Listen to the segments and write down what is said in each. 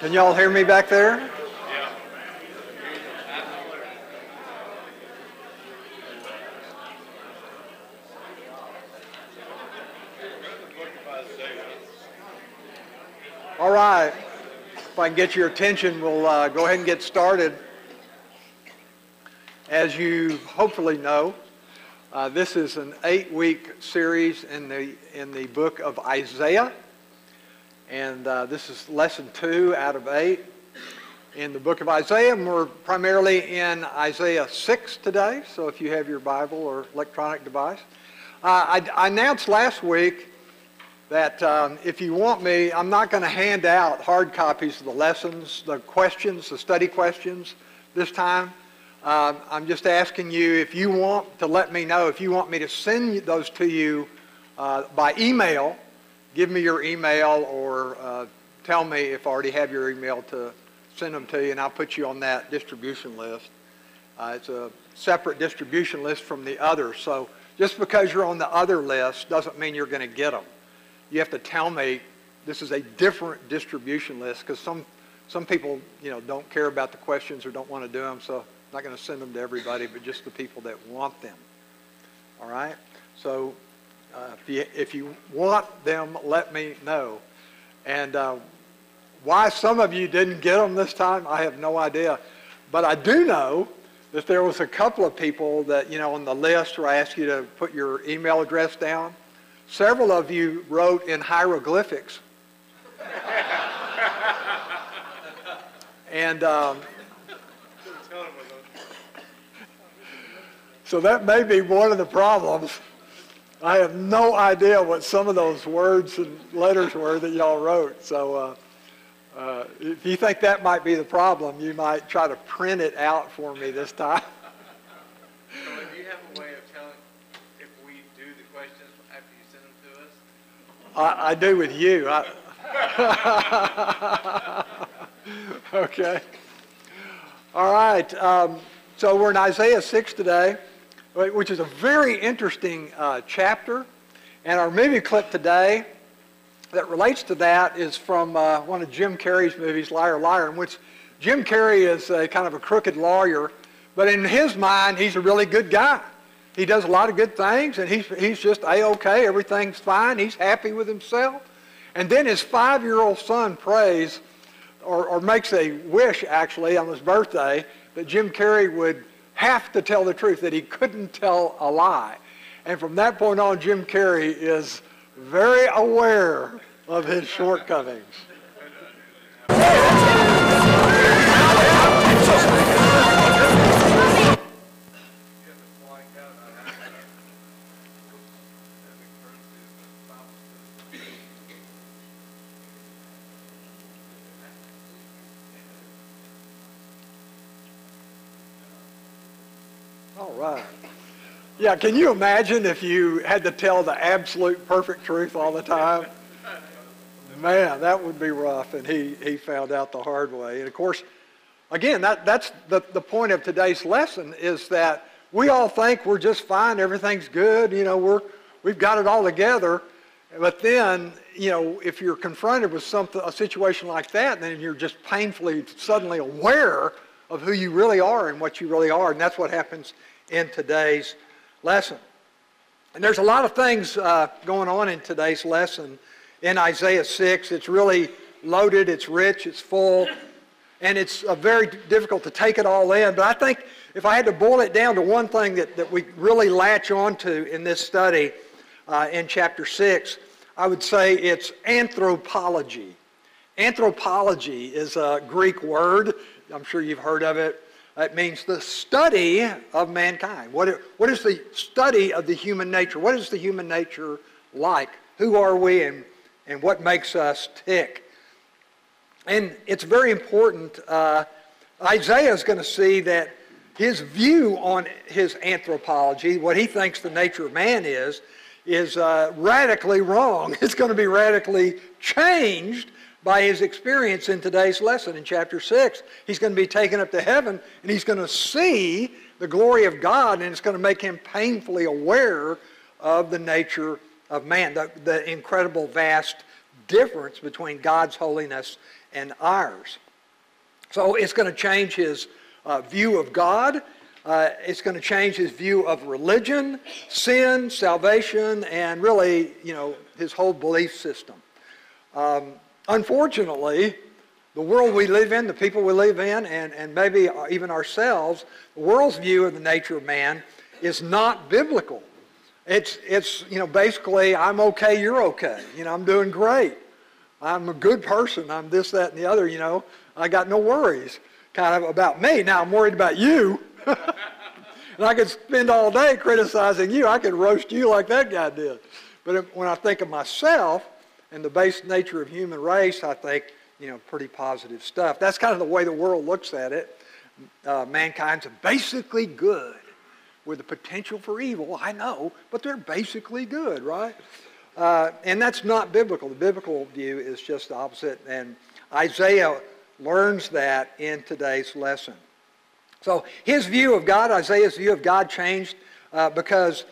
Can y'all hear me back there? All right. If I can get your attention, we'll uh, go ahead and get started. As you hopefully know, uh, this is an eight-week series in the in the book of Isaiah, and uh, this is lesson two out of eight in the book of Isaiah. And we're primarily in Isaiah six today. So if you have your Bible or electronic device, uh, I, I announced last week that um, if you want me, I'm not going to hand out hard copies of the lessons, the questions, the study questions this time. Um, I'm just asking you if you want to let me know, if you want me to send those to you uh, by email, give me your email or uh, tell me if I already have your email to send them to you, and I'll put you on that distribution list. Uh, it's a separate distribution list from the others. So just because you're on the other list doesn't mean you're going to get them you have to tell me this is a different distribution list because some, some people, you know, don't care about the questions or don't want to do them, so I'm not going to send them to everybody, but just the people that want them. All right? So uh, if, you, if you want them, let me know. And uh, why some of you didn't get them this time, I have no idea. But I do know that there was a couple of people that, you know, on the list where I asked you to put your email address down. Several of you wrote in hieroglyphics. and um, so that may be one of the problems. I have no idea what some of those words and letters were that y'all wrote. So uh, uh, if you think that might be the problem, you might try to print it out for me this time. So if you have a way of telling if we do the questions after you send them to us? I, I do with you. I, okay. All right. Um, so we're in Isaiah 6 today, which is a very interesting uh, chapter. And our movie clip today that relates to that is from uh, one of Jim Carrey's movies, Liar Liar, in which Jim Carrey is a kind of a crooked lawyer, but in his mind, he's a really good guy. He does a lot of good things, and he's, he's just A-OK. Everything's fine. He's happy with himself. And then his five-year-old son prays, or, or makes a wish, actually, on his birthday, that Jim Carrey would have to tell the truth, that he couldn't tell a lie. And from that point on, Jim Carrey is very aware of his shortcomings. Yeah, can you imagine if you had to tell the absolute perfect truth all the time? Man, that would be rough, and he, he found out the hard way. And of course, again, that, that's the, the point of today's lesson is that we all think we're just fine, everything's good, you know, we're, we've got it all together. But then, you know, if you're confronted with something, a situation like that, then you're just painfully suddenly aware of who you really are and what you really are. And that's what happens in today's lesson. And there's a lot of things uh, going on in today's lesson in Isaiah 6. It's really loaded, it's rich, it's full, and it's uh, very difficult to take it all in. But I think if I had to boil it down to one thing that, that we really latch onto in this study uh, in chapter 6, I would say it's anthropology. Anthropology is a Greek word. I'm sure you've heard of it. It means the study of mankind. What, what is the study of the human nature? What is the human nature like? Who are we and, and what makes us tick? And it's very important. Uh, Isaiah is going to see that his view on his anthropology, what he thinks the nature of man is, is uh, radically wrong. It's going to be radically changed by his experience in today's lesson in chapter 6. He's going to be taken up to heaven and he's going to see the glory of God and it's going to make him painfully aware of the nature of man, the, the incredible vast difference between God's holiness and ours. So it's going to change his uh, view of God. Uh, it's going to change his view of religion, sin, salvation, and really, you know, his whole belief system. Um, unfortunately, the world we live in, the people we live in, and, and maybe uh, even ourselves, the world's view of the nature of man is not biblical. It's, it's, you know, basically, I'm okay, you're okay. You know, I'm doing great. I'm a good person. I'm this, that, and the other, you know. I got no worries kind of about me. Now I'm worried about you. and I could spend all day criticizing you. I could roast you like that guy did. But when I think of myself and the base nature of human race, I think, you know, pretty positive stuff. That's kind of the way the world looks at it. Uh, mankind's basically good with the potential for evil, I know, but they're basically good, right? Uh, and that's not biblical. The biblical view is just the opposite. And Isaiah learns that in today's lesson. So his view of God, Isaiah's view of God changed uh, because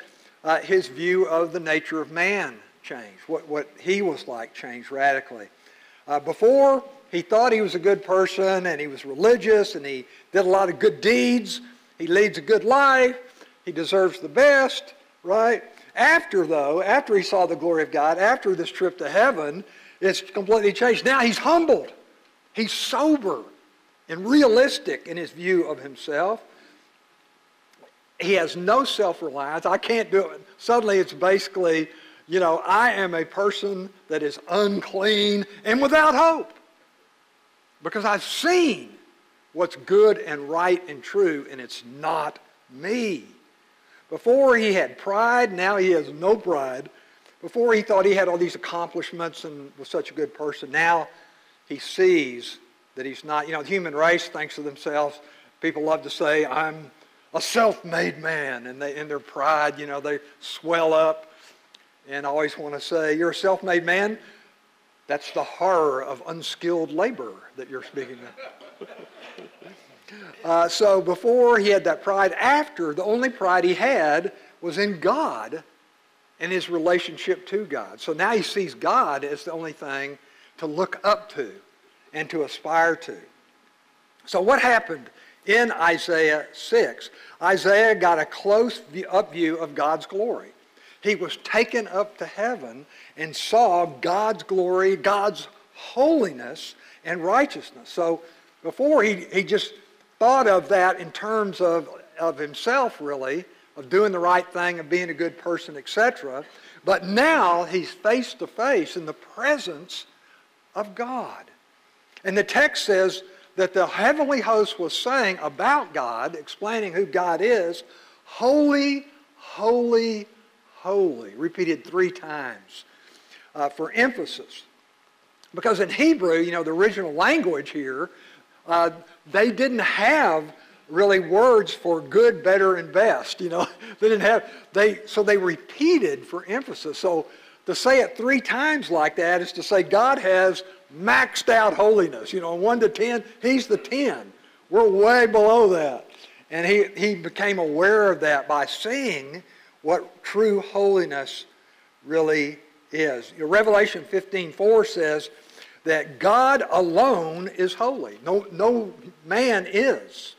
uh, his view of the nature of man changed. What, what he was like changed radically. Uh, before, he thought he was a good person and he was religious and he did a lot of good deeds. He leads a good life. He deserves the best, right? After, though, after he saw the glory of God, after this trip to heaven, it's completely changed. Now he's humbled. He's sober and realistic in his view of himself. He has no self reliance. I can't do it. Suddenly it's basically, you know, I am a person that is unclean and without hope because I've seen what's good and right and true, and it's not me. Before he had pride, now he has no pride. Before he thought he had all these accomplishments and was such a good person, now he sees that he's not. You know, the human race thinks of themselves, people love to say, I'm a self-made man. And they, in their pride, you know, they swell up and I always want to say, you're a self-made man. That's the horror of unskilled labor that you're speaking of. uh, so before he had that pride, after, the only pride he had was in God and his relationship to God. So now he sees God as the only thing to look up to and to aspire to. So what happened in Isaiah 6? Isaiah got a close up view of God's glory. He was taken up to heaven and saw God's glory, God's holiness and righteousness. So before he, he just thought of that in terms of, of himself, really, of doing the right thing, of being a good person, etc. But now he's face to face in the presence of God. And the text says that the heavenly host was saying about God, explaining who God is, holy, holy, holy, repeated three times uh, for emphasis. Because in Hebrew, you know, the original language here, uh, they didn't have really words for good, better, and best. You know, they didn't have they so they repeated for emphasis. So to say it three times like that is to say God has maxed out holiness. You know, 1 to 10, he's the 10. We're way below that. And he, he became aware of that by seeing what true holiness really is. You know, Revelation 15:4 says that God alone is holy. No, no man is.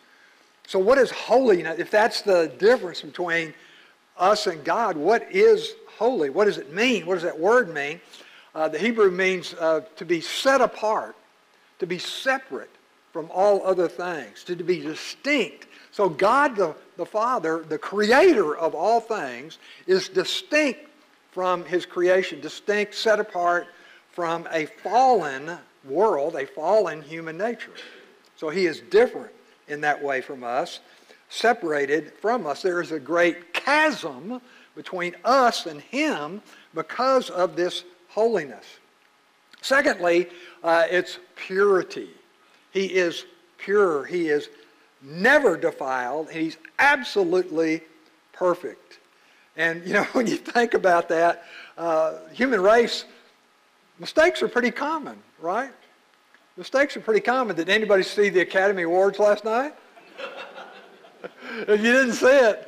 So what is holiness? If that's the difference between us and God, what is holy. What does it mean? What does that word mean? Uh, the Hebrew means uh, to be set apart, to be separate from all other things, to be distinct. So God the, the Father, the creator of all things, is distinct from his creation, distinct, set apart from a fallen world, a fallen human nature. So he is different in that way from us, separated from us. There is a great chasm between us and him because of this holiness. Secondly, uh, it's purity. He is pure. He is never defiled. He's absolutely perfect. And, you know, when you think about that, uh, human race, mistakes are pretty common, right? Mistakes are pretty common. Did anybody see the Academy Awards last night? if you didn't see it,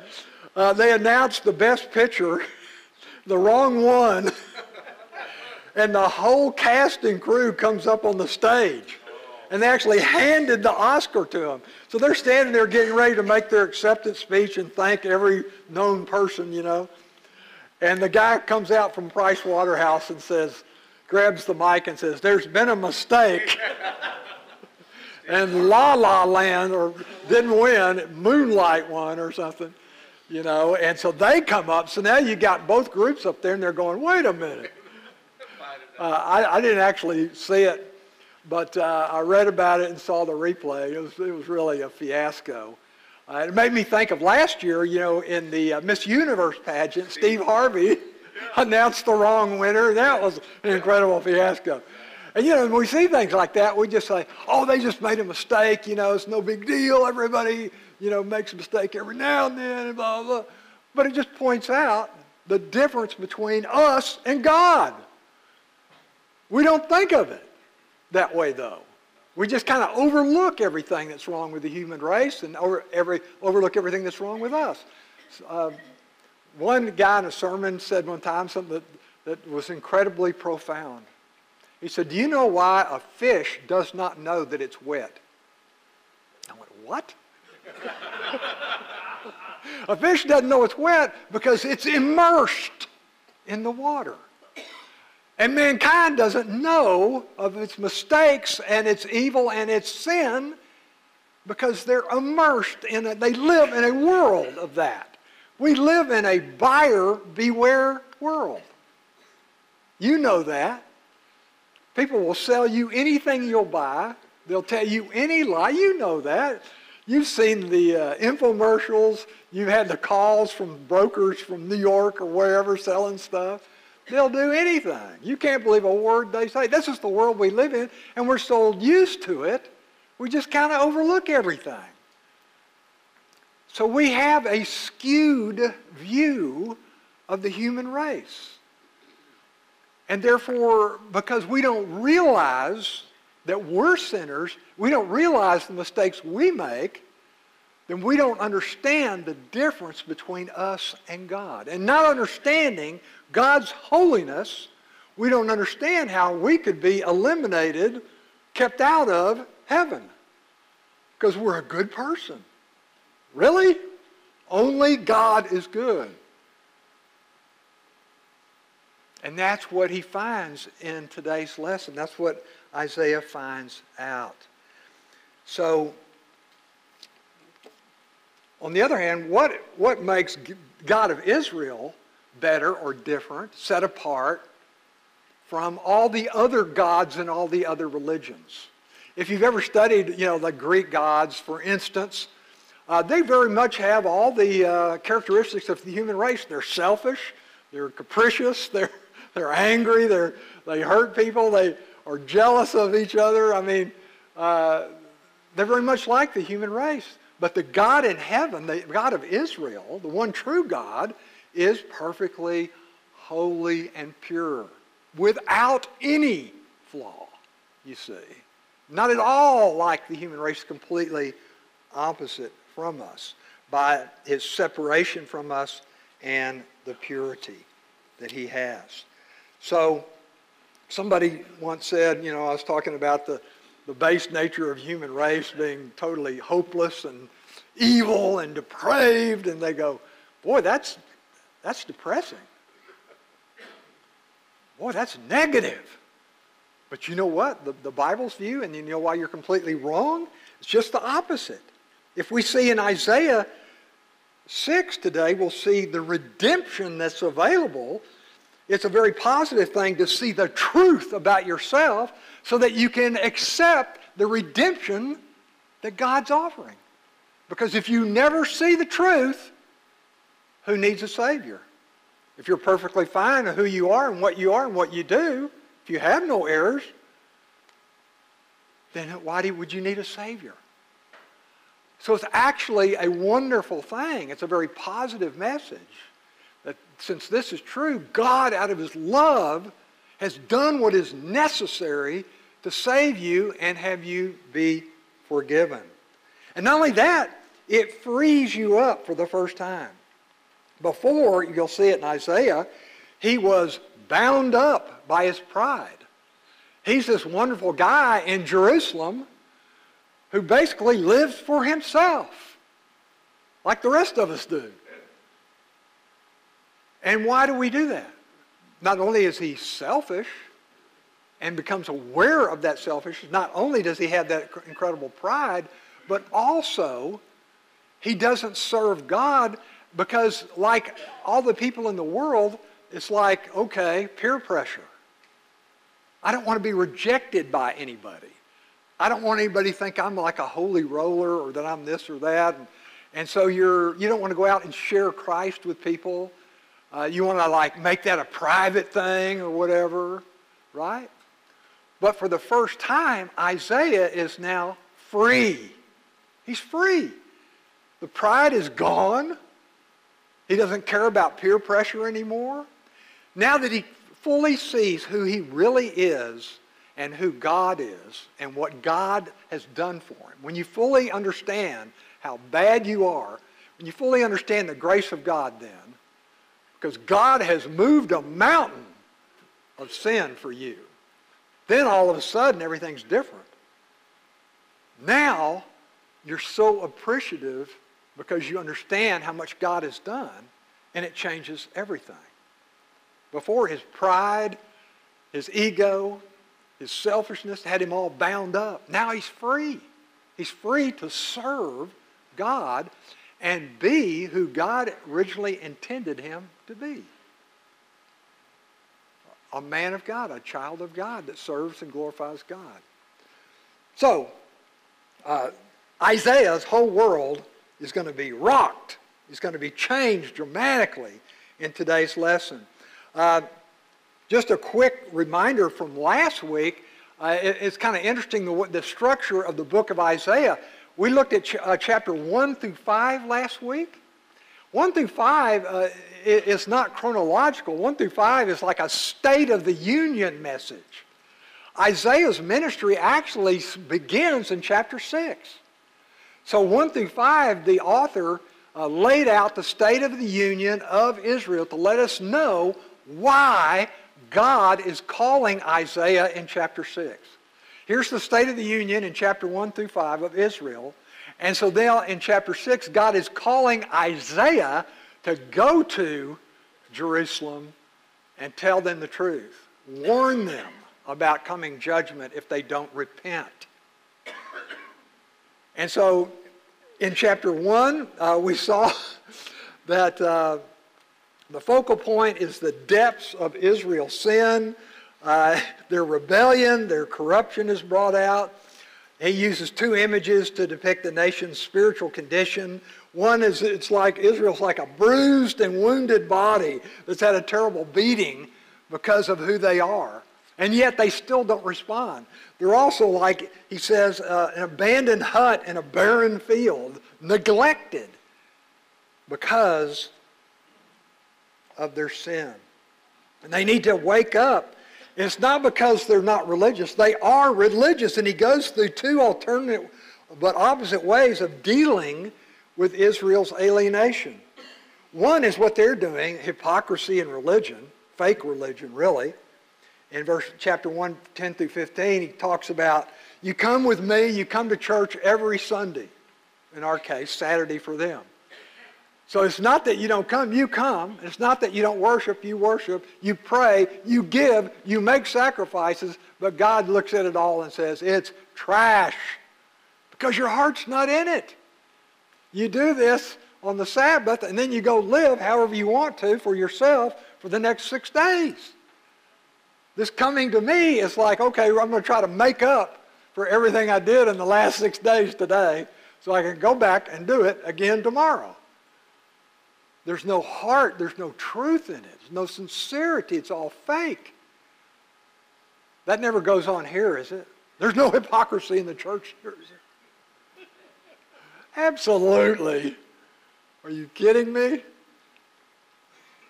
uh, they announced the best picture, the wrong one, and the whole cast and crew comes up on the stage. And they actually handed the Oscar to him. So they're standing there getting ready to make their acceptance speech and thank every known person, you know. And the guy comes out from Price Waterhouse and says, grabs the mic and says, there's been a mistake. and La La Land or didn't win, Moonlight won or something, you know. And so they come up. So now you got both groups up there and they're going, wait a minute. Uh, I, I, didn't actually see it, but uh, I read about it and saw the replay. It was, it was really a fiasco. Uh, it made me think of last year, you know, in the uh, Miss Universe pageant, Steve Harvey announced the wrong winner. That was an incredible fiasco. And, you know, when we see things like that, we just say, oh, they just made a mistake. You know, it's no big deal. Everybody, you know, makes a mistake every now and then, and blah, blah. But it just points out the difference between us and God. We don't think of it that way, though. We just kind of overlook everything that's wrong with the human race and over every, overlook everything that's wrong with us. Uh, one guy in a sermon said one time something that, that was incredibly profound. He said, Do you know why a fish does not know that it's wet? I went, What? a fish doesn't know it's wet because it's immersed in the water. And mankind doesn't know of its mistakes and its evil and its sin because they're immersed in it. They live in a world of that. We live in a buyer beware world. You know that. People will sell you anything you'll buy. They'll tell you any lie. You know that. You've seen the uh, infomercials. You've had the calls from brokers from New York or wherever selling stuff. They'll do anything. You can't believe a word they say. This is the world we live in, and we're so used to it, we just kind of overlook everything. So we have a skewed view of the human race. And therefore, because we don't realize that we're sinners, we don't realize the mistakes we make, then we don't understand the difference between us and God. And not understanding God's holiness, we don't understand how we could be eliminated, kept out of heaven. Because we're a good person. Really? Only God is good. And that's what he finds in today's lesson. That's what Isaiah finds out. So, on the other hand, what, what makes God of Israel better or different, set apart from all the other gods and all the other religions? If you've ever studied, you know, the Greek gods, for instance, uh, they very much have all the uh, characteristics of the human race. They're selfish, they're capricious, they're they're angry. They're, they hurt people. They are jealous of each other. I mean, uh, they're very much like the human race. But the God in heaven, the God of Israel, the one true God, is perfectly holy and pure, without any flaw, you see. Not at all like the human race, completely opposite from us by his separation from us and the purity that he has. So somebody once said, you know, I was talking about the, the base nature of human race being totally hopeless and evil and depraved, and they go, boy, that's, that's depressing. Boy, that's negative. But you know what? The, the Bible's view, and you know why you're completely wrong? It's just the opposite. If we see in Isaiah 6 today, we'll see the redemption that's available it's a very positive thing to see the truth about yourself so that you can accept the redemption that God's offering. Because if you never see the truth, who needs a Savior? If you're perfectly fine in who you are and what you are and what you do, if you have no errors, then why would you need a Savior? So it's actually a wonderful thing. It's a very positive message that since this is true, God, out of his love, has done what is necessary to save you and have you be forgiven. And not only that, it frees you up for the first time. Before, you'll see it in Isaiah, he was bound up by his pride. He's this wonderful guy in Jerusalem, who basically lives for himself, like the rest of us do. And why do we do that? Not only is he selfish and becomes aware of that selfishness, not only does he have that incredible pride, but also he doesn't serve God because, like all the people in the world, it's like, okay, peer pressure. I don't want to be rejected by anybody. I don't want anybody to think I'm like a holy roller or that I'm this or that. And, and so you're, you don't want to go out and share Christ with people. Uh, you want to like make that a private thing or whatever, right? But for the first time, Isaiah is now free. He's free. The pride is gone. He doesn't care about peer pressure anymore. Now that he fully sees who he really is and who God is and what God has done for him, when you fully understand how bad you are, when you fully understand the grace of God then, because God has moved a mountain of sin for you, then all of a sudden everything's different. Now you're so appreciative because you understand how much God has done and it changes everything. Before, his pride, his ego, his selfishness had him all bound up. Now he's free. He's free to serve God and be who God originally intended him to be. A man of God, a child of God that serves and glorifies God. So, uh, Isaiah's whole world is going to be rocked. It's going to be changed dramatically in today's lesson. Uh, just a quick reminder from last week. Uh, it, it's kind of interesting the, the, structure of the book of Isaiah. We looked at ch- uh, chapter 1 through 5 last week. 1 through 5 uh, is not chronological. 1 through 5 is like a State of the Union message. Isaiah's ministry actually begins in chapter 6. So 1 through 5, the author uh, laid out the State of the Union of Israel to let us know why God is calling Isaiah in chapter 6. Here's the State of the Union in chapter 1 through 5 of Israel. And so then in chapter 6, God is calling Isaiah to go to Jerusalem and tell them the truth. Warn them about coming judgment if they don't repent. And so in chapter 1, uh, we saw that uh, the focal point is the depths of Israel's sin, uh, their rebellion, their corruption is brought out. He uses two images to depict the nation's spiritual condition. One is it's like Israel's like a bruised and wounded body that's had a terrible beating because of who they are. And yet they still don't respond. They're also like, he says, uh, an abandoned hut in a barren field, neglected because of their sin. And they need to wake up. It's not because they're not religious. They are religious. And he goes through two alternate but opposite ways of dealing with Israel's alienation. One is what they're doing, hypocrisy in religion, fake religion, really. In verse chapter 1, 10 through 15, he talks about you come with me, you come to church every Sunday. In our case, Saturday for them. So it's not that you don't come, you come. It's not that you don't worship, you worship. You pray, you give, you make sacrifices, but God looks at it all and says, it's trash because your heart's not in it. You do this on the Sabbath and then you go live however you want to for yourself for the next six days. This coming to me is like, okay, I'm going to try to make up for everything I did in the last six days today so I can go back and do it again tomorrow. There's no heart, there's no truth in it, there's no sincerity, it's all fake. That never goes on here, is it? There's no hypocrisy in the church here, is there? Absolutely. Are you kidding me?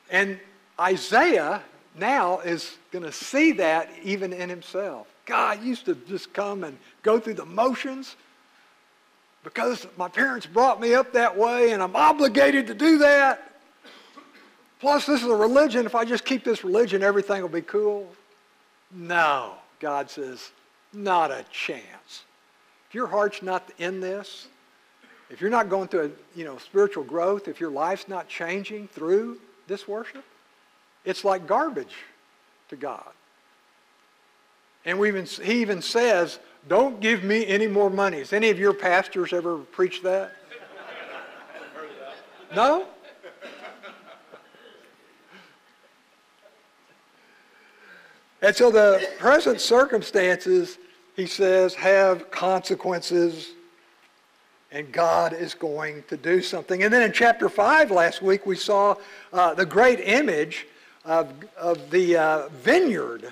And Isaiah now is going to see that even in himself. God used to just come and go through the motions because my parents brought me up that way and I'm obligated to do that. Plus, this is a religion. If I just keep this religion, everything will be cool. No, God says, not a chance. if your heart's not in this, if you're not going through a, you know, spiritual growth, if your life's not changing through this worship, it's like garbage to God. And we even, he even says, don't give me any more money. Has any of your pastors ever preached that? No? And so the present circumstances, he says, have consequences, and God is going to do something. And then in chapter 5 last week, we saw uh, the great image of, of the uh, vineyard.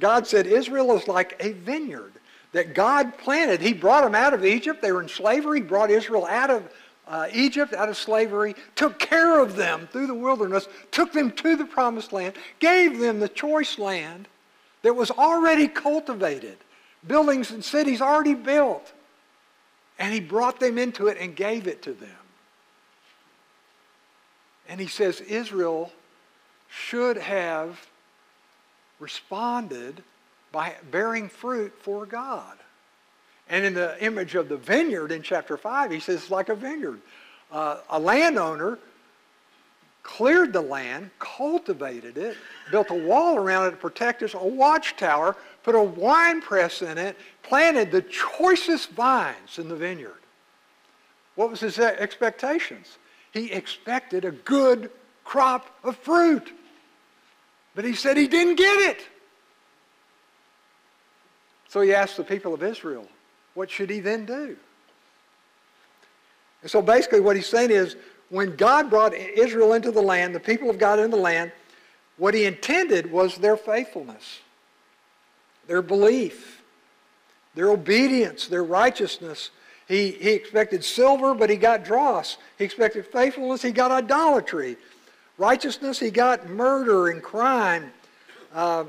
God said Israel is like a vineyard that God planted. He brought them out of Egypt. They were in slavery. He brought Israel out of uh, Egypt, out of slavery, took care of them through the wilderness, took them to the promised land, gave them the choice land that was already cultivated, buildings and cities already built. And he brought them into it and gave it to them. And he says Israel should have responded by bearing fruit for God. And in the image of the vineyard in chapter 5, he says like a vineyard. Uh, a landowner cleared the land, cultivated it, built a wall around it to protect us, a watchtower, put a wine press in it, planted the choicest vines in the vineyard. What was his expectations? He expected a good crop of fruit. But he said he didn't get it. So he asked the people of Israel, what should he then do? And so basically what he's saying is, when God brought Israel into the land, the people of God into the land, what he intended was their faithfulness, their belief, their obedience, their righteousness. He, he expected silver, but he got dross. He expected faithfulness, he got idolatry. Righteousness, he got murder and crime. Uh,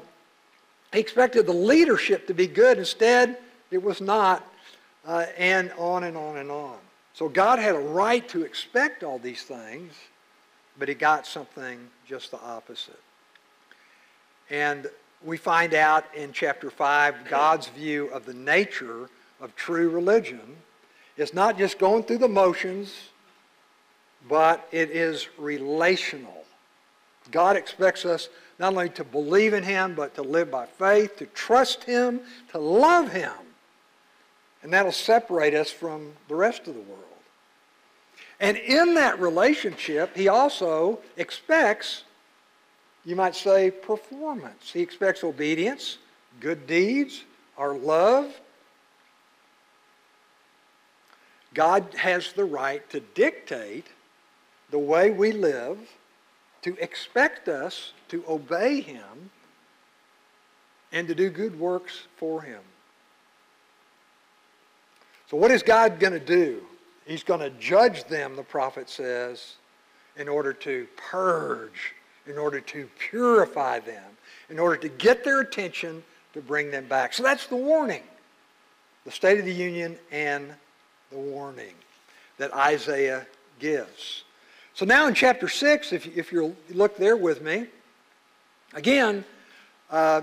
he expected the leadership to be good. Instead, it was not, uh, and on and on and on. So God had a right to expect all these things, but he got something just the opposite. And we find out in chapter 5 God's view of the nature of true religion. It's not just going through the motions, but it is relational. God expects us not only to believe in Him, but to live by faith, to trust Him, to love Him. And that'll separate us from the rest of the world. And in that relationship, He also expects, you might say, performance. He expects obedience, good deeds, our love. God has the right to dictate the way we live to expect us to obey him and to do good works for him. So what is God going to do? He's going to judge them, the prophet says, in order to purge, in order to purify them, in order to get their attention to bring them back. So that's the warning. The State of the Union and the warning that Isaiah gives. So now in chapter 6, if, if you look there with me, again, uh,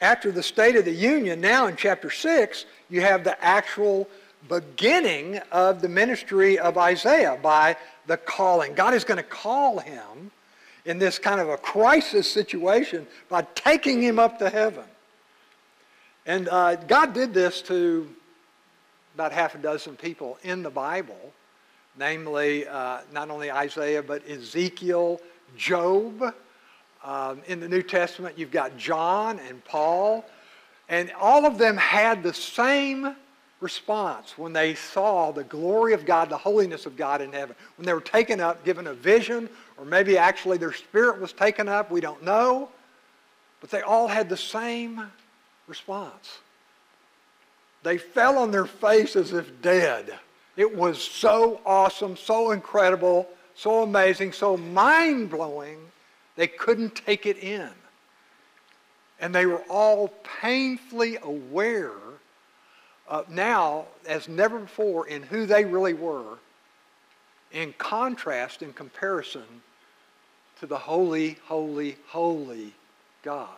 after the State of the Union, now in chapter 6, you have the actual beginning of the ministry of Isaiah by the calling. God is going to call him in this kind of a crisis situation by taking him up to heaven. And uh, God did this to about half a dozen people in the Bible namely uh, not only Isaiah, but Ezekiel, Job. Um, in the New Testament, you've got John and Paul. And all of them had the same response when they saw the glory of God, the holiness of God in heaven. When they were taken up, given a vision, or maybe actually their spirit was taken up, we don't know. But they all had the same response. They fell on their face as if dead it was so awesome, so incredible, so amazing, so mind blowing, they couldn't take it in. And they were all painfully aware uh, now, as never before, in who they really were, in contrast, in comparison to the holy, holy, holy God.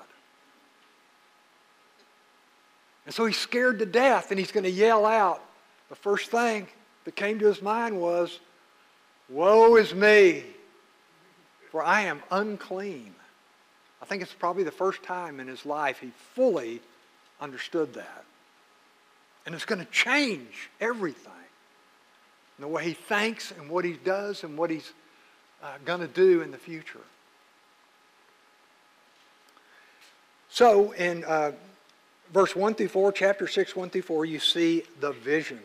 And so he's scared to death and he's going to yell out, the first thing that came to his mind was, Woe is me, for I am unclean. I think it's probably the first time in his life he fully understood that. And it's going to change everything. the way he thinks and what he does and what he's uh, going to do in the future. So in uh, verse 1 through 4, chapter 6, 1 through 4, you see the vision.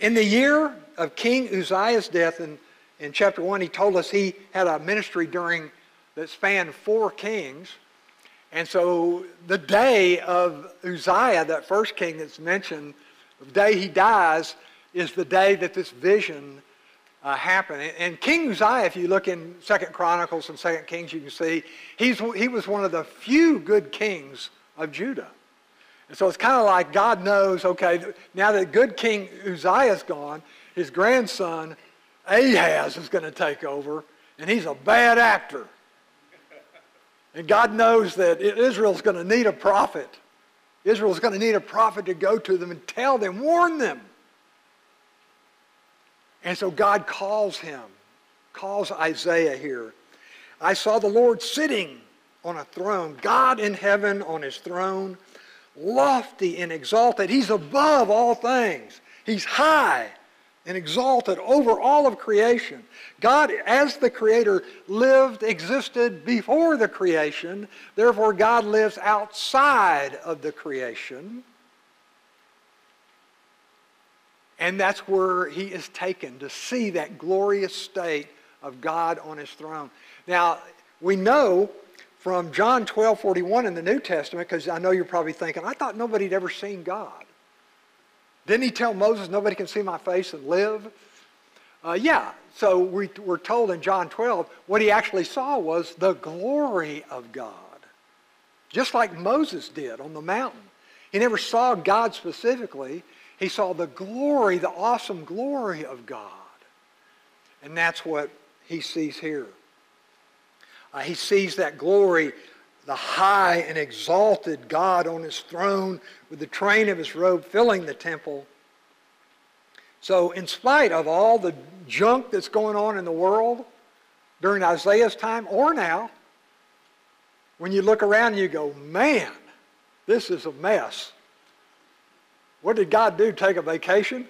In the year of King Uzziah's death, in, in chapter 1, he told us he had a ministry during that spanned four kings. And so the day of Uzziah, that first king that's mentioned, the day he dies, is the day that this vision uh, happened. And King Uzziah, if you look in Second Chronicles and Second Kings, you can see he's, he was one of the few good kings of Judah. And so it's kind of like God knows, okay, now that good King Uzziah's gone, his grandson Ahaz is going to take over, and he's a bad actor. And God knows that Israel's going to need a prophet. Israel's going to need a prophet to go to them and tell them, warn them. And so God calls him, calls Isaiah here. I saw the Lord sitting on a throne, God in heaven on his throne, lofty and exalted. He's above all things. He's high and exalted over all of creation. God, as the Creator, lived, existed before the creation. Therefore, God lives outside of the creation. And that's where he is taken to see that glorious state of God on his throne. Now, we know from John 12 41 in the New Testament, because I know you're probably thinking, I thought nobody had ever seen God. Didn't he tell Moses, nobody can see my face and live? Uh, yeah, so we, we're told in John 12, what he actually saw was the glory of God. Just like Moses did on the mountain. He never saw God specifically. He saw the glory, the awesome glory of God. And that's what he sees here. Uh, he sees that glory the high and exalted God on his throne with the train of his robe filling the temple. So, in spite of all the junk that's going on in the world during Isaiah's time or now, when you look around you go, man, this is a mess. What did God do? Take a vacation?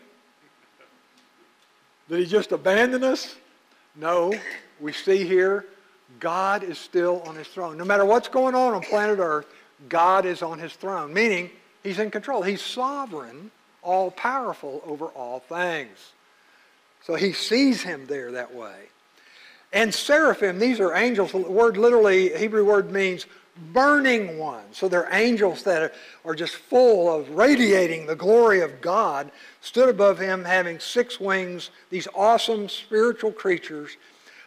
Did he just abandon us? No. We see here God is still on his throne. No matter what's going on on planet Earth, God is on his throne, meaning he's in control. He's sovereign, all powerful over all things. So he sees him there that way. And seraphim, these are angels. The word literally, Hebrew word means burning one. So they're angels that are just full of radiating the glory of God, stood above him having six wings, these awesome spiritual creatures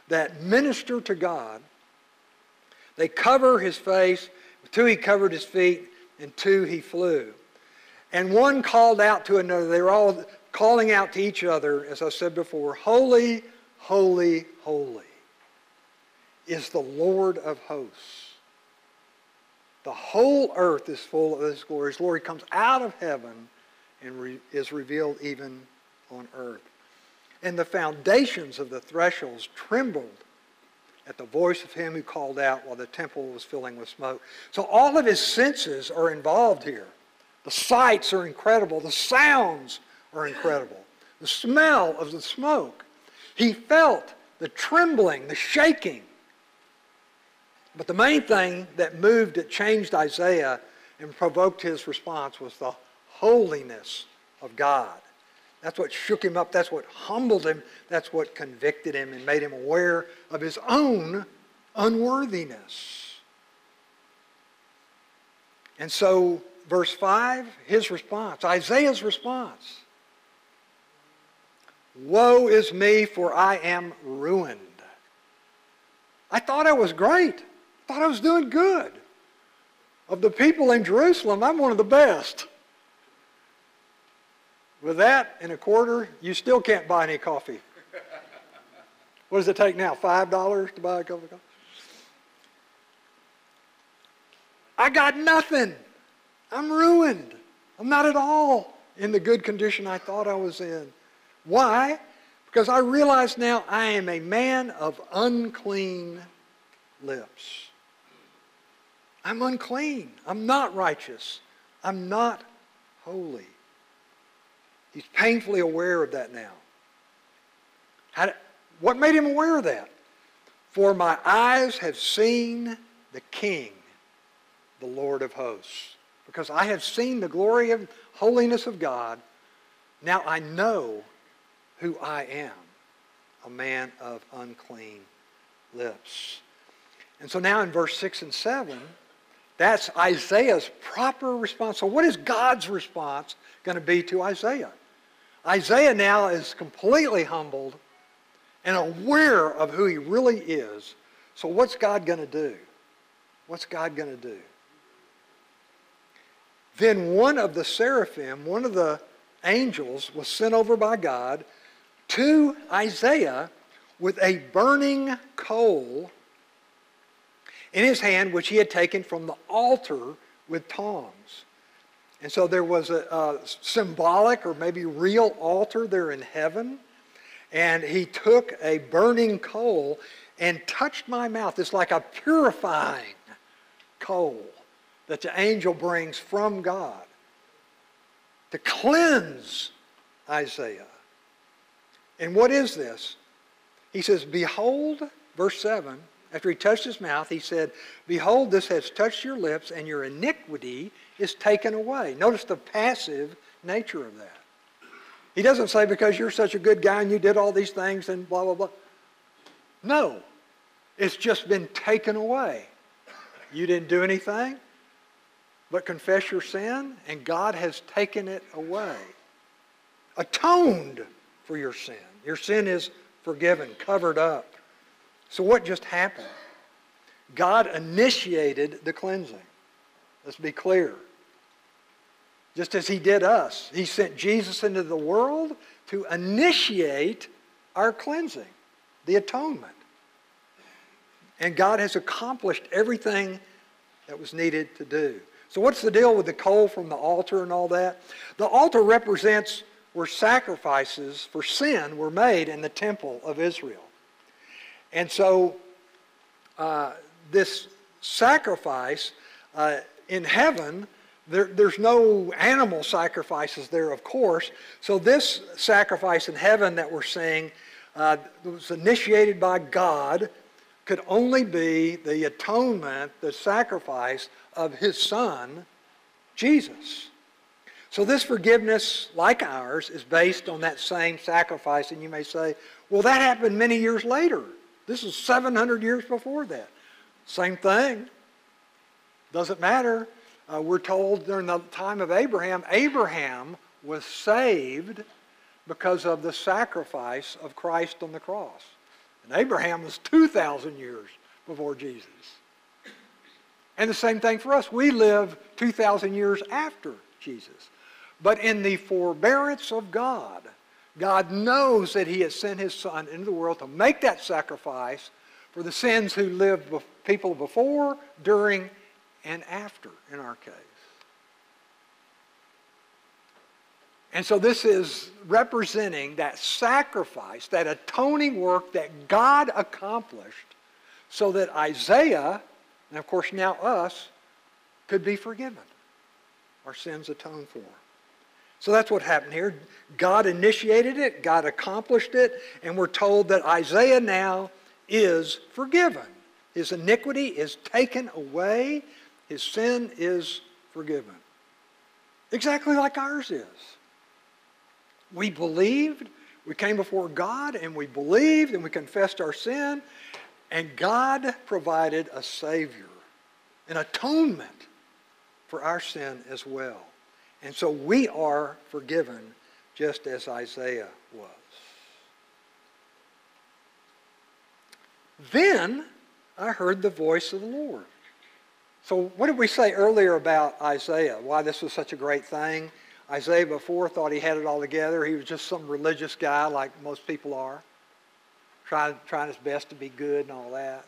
that minister to God. They cover his face, two he covered his feet, and two he flew. And one called out to another. They were all calling out to each other, as I said before, Holy, holy, holy is the Lord of hosts. The whole earth is full of his glory. His glory comes out of heaven and re- is revealed even on earth and the foundations of the thresholds trembled at the voice of him who called out while the temple was filling with smoke. So all of his senses are involved here. The sights are incredible. The sounds are incredible. The smell of the smoke. He felt the trembling, the shaking. But the main thing that moved, that changed Isaiah and provoked his response was the holiness of God. That's what shook him up. That's what humbled him. That's what convicted him and made him aware of his own unworthiness. And so, verse 5, his response, Isaiah's response Woe is me, for I am ruined. I thought I was great. I thought I was doing good. Of the people in Jerusalem, I'm one of the best. With that and a quarter, you still can't buy any coffee. What does it take now? Five dollars to buy a cup of coffee? I got nothing. I'm ruined. I'm not at all in the good condition I thought I was in. Why? Because I realize now I am a man of unclean lips. I'm unclean. I'm not righteous. I'm not holy. He's painfully aware of that now. How, what made him aware of that? For my eyes have seen the King, the Lord of hosts. Because I have seen the glory and holiness of God, now I know who I am, a man of unclean lips. And so now in verse 6 and 7, that's Isaiah's proper response. So what is God's response going to be to Isaiah? Isaiah now is completely humbled and aware of who he really is. So what's God going to do? What's God going to do? Then one of the seraphim, one of the angels, was sent over by God to Isaiah with a burning coal in his hand, which he had taken from the altar with tongs. And so there was a, a, symbolic or maybe real altar there in heaven. And he took a burning coal and touched my mouth. It's like a purifying coal that the angel brings from God to cleanse Isaiah. And what is this? He says, Behold, verse 7, after he touched his mouth, he said, Behold, this has touched your lips, and your iniquity is taken away. Notice the passive nature of that. He doesn't say, Because you're such a good guy and you did all these things and blah, blah, blah. No. It's just been taken away. You didn't do anything but confess your sin, and God has taken it away. Atoned for your sin. Your sin is forgiven, covered up. So, what just happened? God initiated the cleansing. Let's be clear. Just as He did us, He sent Jesus into the world to initiate our cleansing, the atonement. And God has accomplished everything that was needed to do. So, what's the deal with the coal from the altar and all that? The altar represents where sacrifices for sin were made in the temple of Israel. And so, uh, this sacrifice uh, in heaven, there, there's no animal sacrifices there, of course. So, this sacrifice in heaven that we're seeing uh, was initiated by God could only be the atonement, the sacrifice of his son, Jesus. So this forgiveness, like ours, is based on that same sacrifice. And you may say, well, that happened many years later. This is 700 years before that. Same thing. Doesn't matter. Uh, we're told during the time of Abraham, Abraham was saved because of the sacrifice of Christ on the cross. And Abraham was 2,000 years before Jesus. And the same thing for us. We live 2,000 years after Jesus. But in the forbearance of God, God knows that He has sent His Son into the world to make that sacrifice for the sins who lived people before, during, and after, in our case. And so this is representing that sacrifice, that atoning work that God accomplished so that Isaiah, and of course now us, could be forgiven. Our sins atoned for. So that's what happened here. God initiated it, God accomplished it, and we're told that Isaiah now is forgiven. His iniquity is taken away, his sin is forgiven. Exactly like ours is. We believed, we came before God, and we believed, and we confessed our sin, and God provided a Savior, an atonement for our sin as well. And so we are forgiven just as Isaiah was. Then I heard the voice of the Lord. So, what did we say earlier about Isaiah? Why this was such a great thing? Isaiah before thought he had it all together. He was just some religious guy like most people are, trying, trying his best to be good and all that.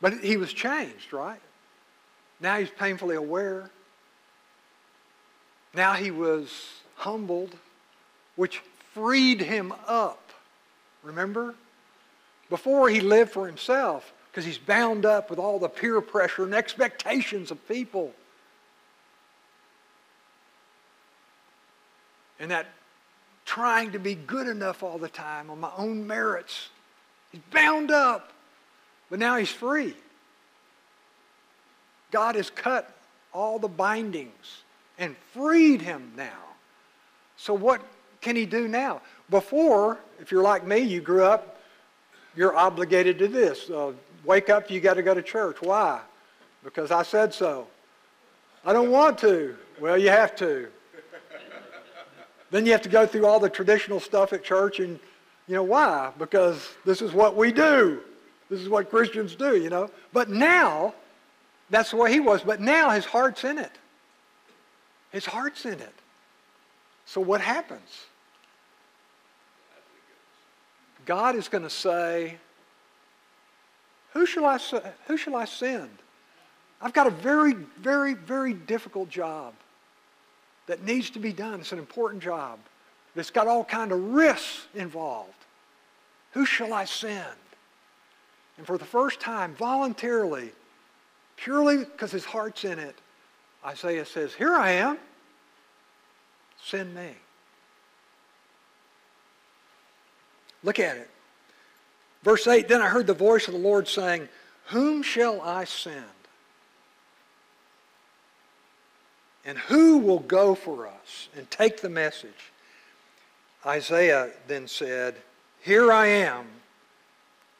But he was changed, right? Now he's painfully aware. Now he was humbled, which freed him up. Remember? Before he lived for himself because he's bound up with all the peer pressure and expectations of people. And that trying to be good enough all the time on my own merits. He's bound up, but now he's free. God has cut all the bindings and freed him now. So, what can he do now? Before, if you're like me, you grew up, you're obligated to this. Uh, wake up, you got to go to church. Why? Because I said so. I don't want to. Well, you have to. then you have to go through all the traditional stuff at church, and you know why? Because this is what we do. This is what Christians do, you know. But now, that's the way he was. But now his heart's in it. His heart's in it. So what happens? God is going to say, who shall, I, who shall I send? I've got a very, very, very difficult job that needs to be done. It's an important job. It's got all kind of risks involved. Who shall I send? And for the first time, voluntarily, purely because his heart's in it, Isaiah says, Here I am. Send me. Look at it. Verse 8 Then I heard the voice of the Lord saying, Whom shall I send? And who will go for us and take the message? Isaiah then said, Here I am,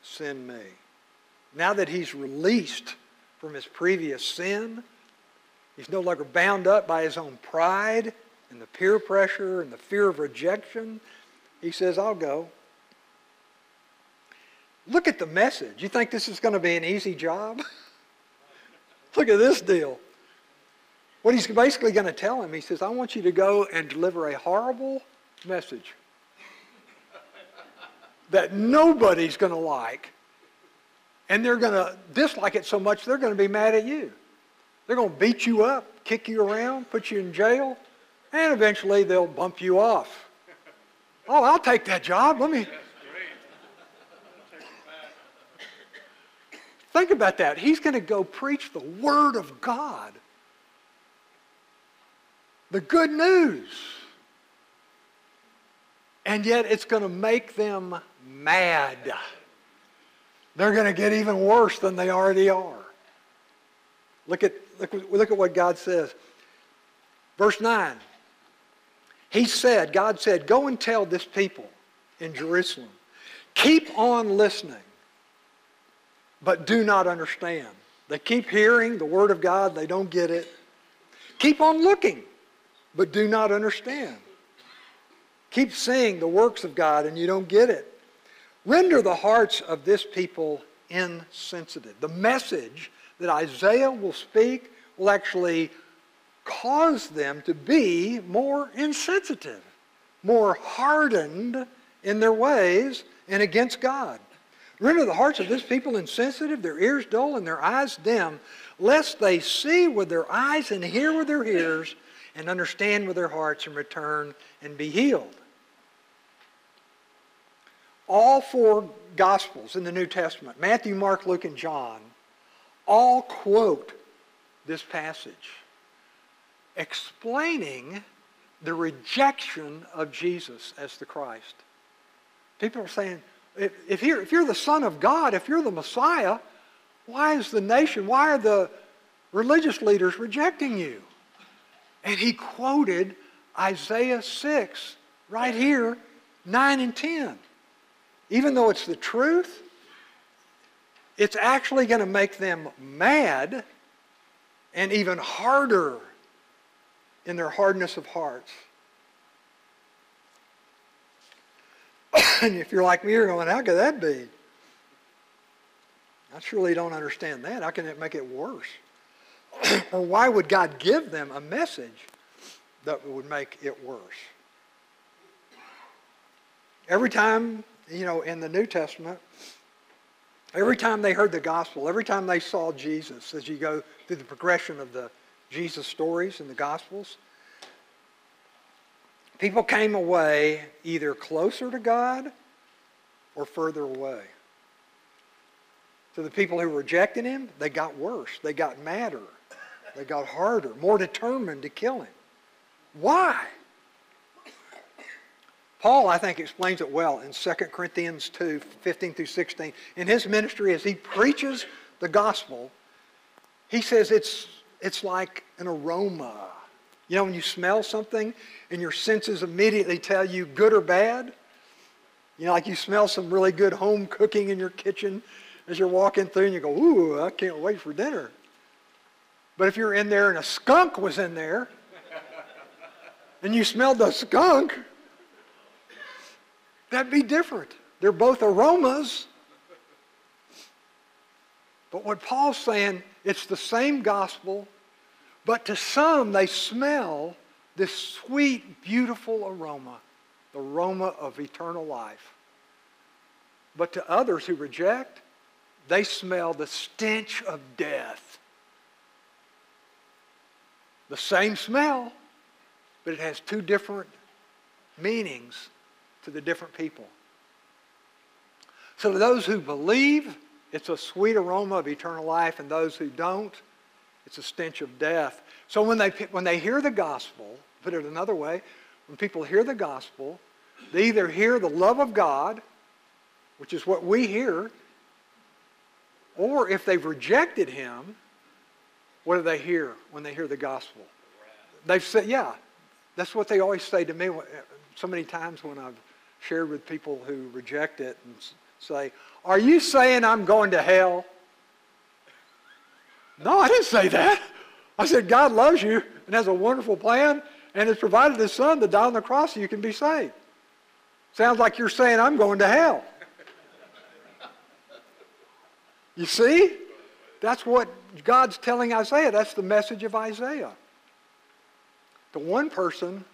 send me. Now that he's released from his previous sin, he's no longer bound up by his own pride and the peer pressure and the fear of rejection. He says, I'll go. Look at the message. You think this is going to be an easy job? Look at this deal. What he's basically going to tell him, he says, I want you to go and deliver a horrible message that nobody's going to like. And they're going to dislike it so much they're going to be mad at you. They're going to beat you up, kick you around, put you in jail, and eventually they'll bump you off. Oh, I'll take that job. Let me. Think about that. He's going to go preach the Word of God the good news. And yet it's going to make them mad. They're going to get even worse than they already are. Look at, look, look at what God says. Verse 9. He said, God said, Go and tell this people in Jerusalem, keep on listening, but do not understand. They keep hearing the word of God, they don't get it. Keep on looking, but do not understand. Keep seeing the works of God and you don't get it. Render the hearts of this people insensitive. The message that Isaiah will speak will actually cause them to be more insensitive, more hardened in their ways and against God. Render the hearts of this people insensitive, their ears dull, and their eyes dim, lest they see with their eyes and hear with their ears and understand with their hearts and return and be healed. All four Gospels in the New Testament, Matthew, Mark, Luke, and John, all quote this passage, explaining the rejection of Jesus as the Christ. People are saying, if, if, you're, if you're the Son of God, if you're the Messiah, why is the nation, why are the religious leaders rejecting you? And he quoted Isaiah 6 right here, 9 and 10. Even though it's the truth, it's actually going to make them mad and even harder in their hardness of hearts. and if you're like me, you're going, how could that be? I surely don't understand that. How can it make it worse? or why would God give them a message that would make it worse? Every time, you know, in the New Testament, every time they heard the gospel, every time they saw Jesus, as you go through the progression of the Jesus stories in the Gospels, people came away either closer to God or further away. To the people who rejected him, they got worse. They got madder. They got harder, more determined to kill him. Why? Paul, I think, explains it well in 2 Corinthians 2, 15 through 16. In his ministry, as he preaches the gospel, he says it's, it's like an aroma. You know, when you smell something and your senses immediately tell you good or bad, you know, like you smell some really good home cooking in your kitchen as you're walking through and you go, ooh, I can't wait for dinner. But if you're in there and a skunk was in there and you smelled the skunk, that'd be different. They're both aromas. But what Paul's saying, it's the same gospel, but to some they smell this sweet, beautiful aroma, the aroma of eternal life. But to others who reject, they smell the stench of death. The same smell, but it has two different meanings to the different people. So to those who believe, it's a sweet aroma of eternal life, and those who don't, it's a stench of death. So when they, when they hear the gospel, put it another way, when people hear the gospel, they either hear the love of God, which is what we hear, or if they've rejected him, what do they hear when they hear the gospel? They've said, yeah, that's what they always say to me so many times when I've shared with people who reject it and say, Are you saying I'm going to hell? No, I didn't say that. I said, God loves you and has a wonderful plan and has provided his son to die on the cross so you can be saved. Sounds like you're saying I'm going to hell. You see? That's what God's telling Isaiah. That's the message of Isaiah. The one person,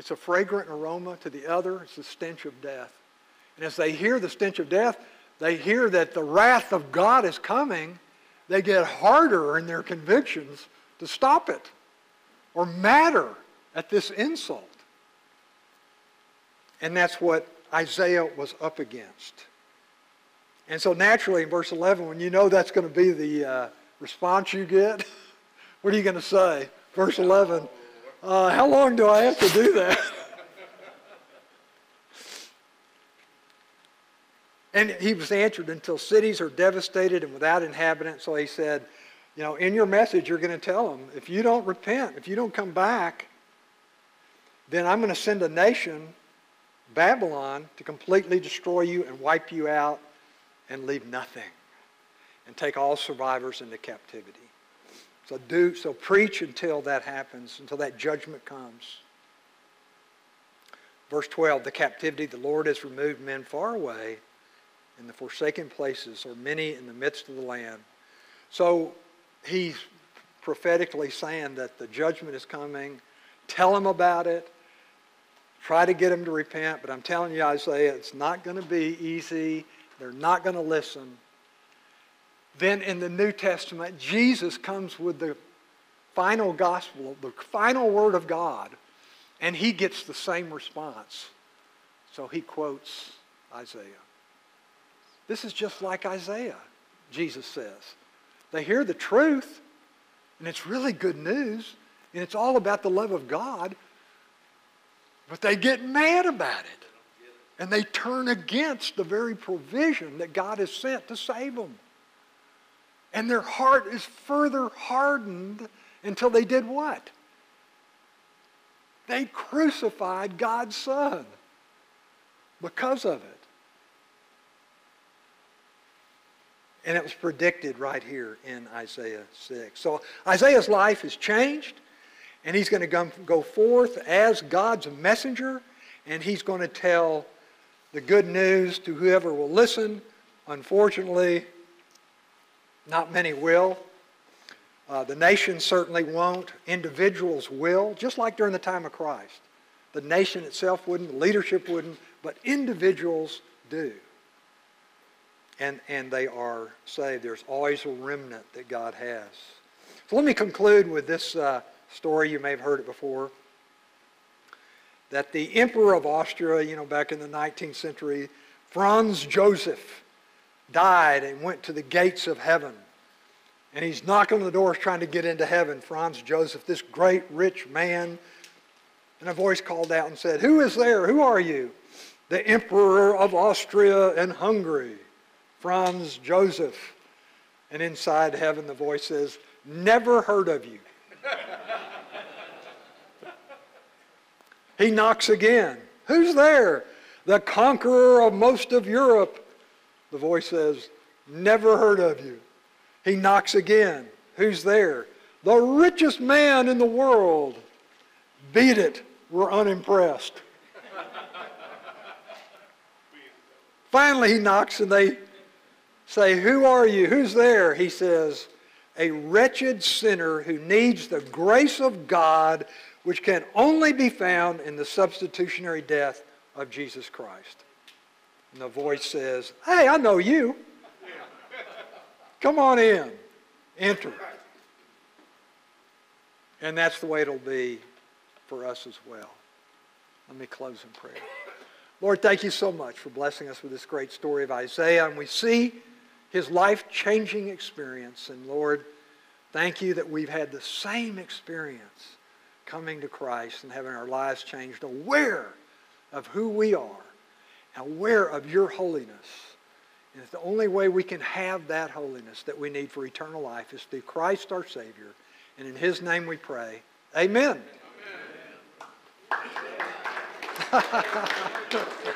it's a fragrant aroma. To the other, it's the stench of death. And as they hear the stench of death, they hear that the wrath of God is coming. They get harder in their convictions to stop it or matter at this insult. And that's what Isaiah was up against. And so naturally, in verse 11, when you know that's going to be the uh, response you get, what are you going to say? Verse 11, uh, how long do I have to do that? and he was answered until cities are devastated and without inhabitants. So he said, you know, in your message, you're going to tell them, if you don't repent, if you don't come back, then I'm going to send a nation, Babylon, to completely destroy you and wipe you out and leave nothing and take all survivors into captivity. So do so preach until that happens, until that judgment comes. Verse 12, the captivity, the Lord has removed men far away in the forsaken places, or many in the midst of the land. So he's prophetically saying that the judgment is coming. Tell them about it. Try to get them to repent. But I'm telling you, Isaiah, it's not going to be easy. They're not going to listen. Then in the New Testament, Jesus comes with the final gospel, the final word of God, and he gets the same response. So he quotes Isaiah. This is just like Isaiah, Jesus says. They hear the truth, and it's really good news, and it's all about the love of God, but they get mad about it. And they turn against the very provision that God has sent to save them. And their heart is further hardened until they did what? They crucified God's Son because of it. And it was predicted right here in Isaiah 6. So Isaiah's life is changed, and he's going to go forth as God's messenger, and he's going to tell the good news to whoever will listen. Unfortunately, not many will. Uh, the nation certainly won't. Individuals will, just like during the time of Christ. The nation itself wouldn't, leadership wouldn't, but individuals do. And, and they are saved. There's always a remnant that God has. So let me conclude with this uh, story. You may have heard it before. that the Emperor of Austria, you know, back in the 19th century, Franz Joseph, died and went to the gates of heaven. And he's knocking on the doors trying to get into heaven. Franz Joseph, this great rich man. And a voice called out and said, Who is there? Who are you? The Emperor of Austria and Hungary, Franz Joseph. And inside heaven, the voice says, Never heard of you. he knocks again. Who's there? The conqueror of most of Europe. The voice says, Never heard of you. He knocks again. Who's there? The richest man in the world. Beat it. We're unimpressed. Finally, he knocks and they say, Who are you? Who's there? He says, A wretched sinner who needs the grace of God, which can only be found in the substitutionary death of Jesus Christ. And the voice says, Hey, I know you. Come on in. Enter. And that's the way it'll be for us as well. Let me close in prayer. Lord, thank you so much for blessing us with this great story of Isaiah. And we see his life-changing experience. And Lord, thank you that we've had the same experience coming to Christ and having our lives changed, aware of who we are, aware of your holiness. And it's the only way we can have that holiness that we need for eternal life is through Christ our Savior. And in his name we pray. Amen. Amen.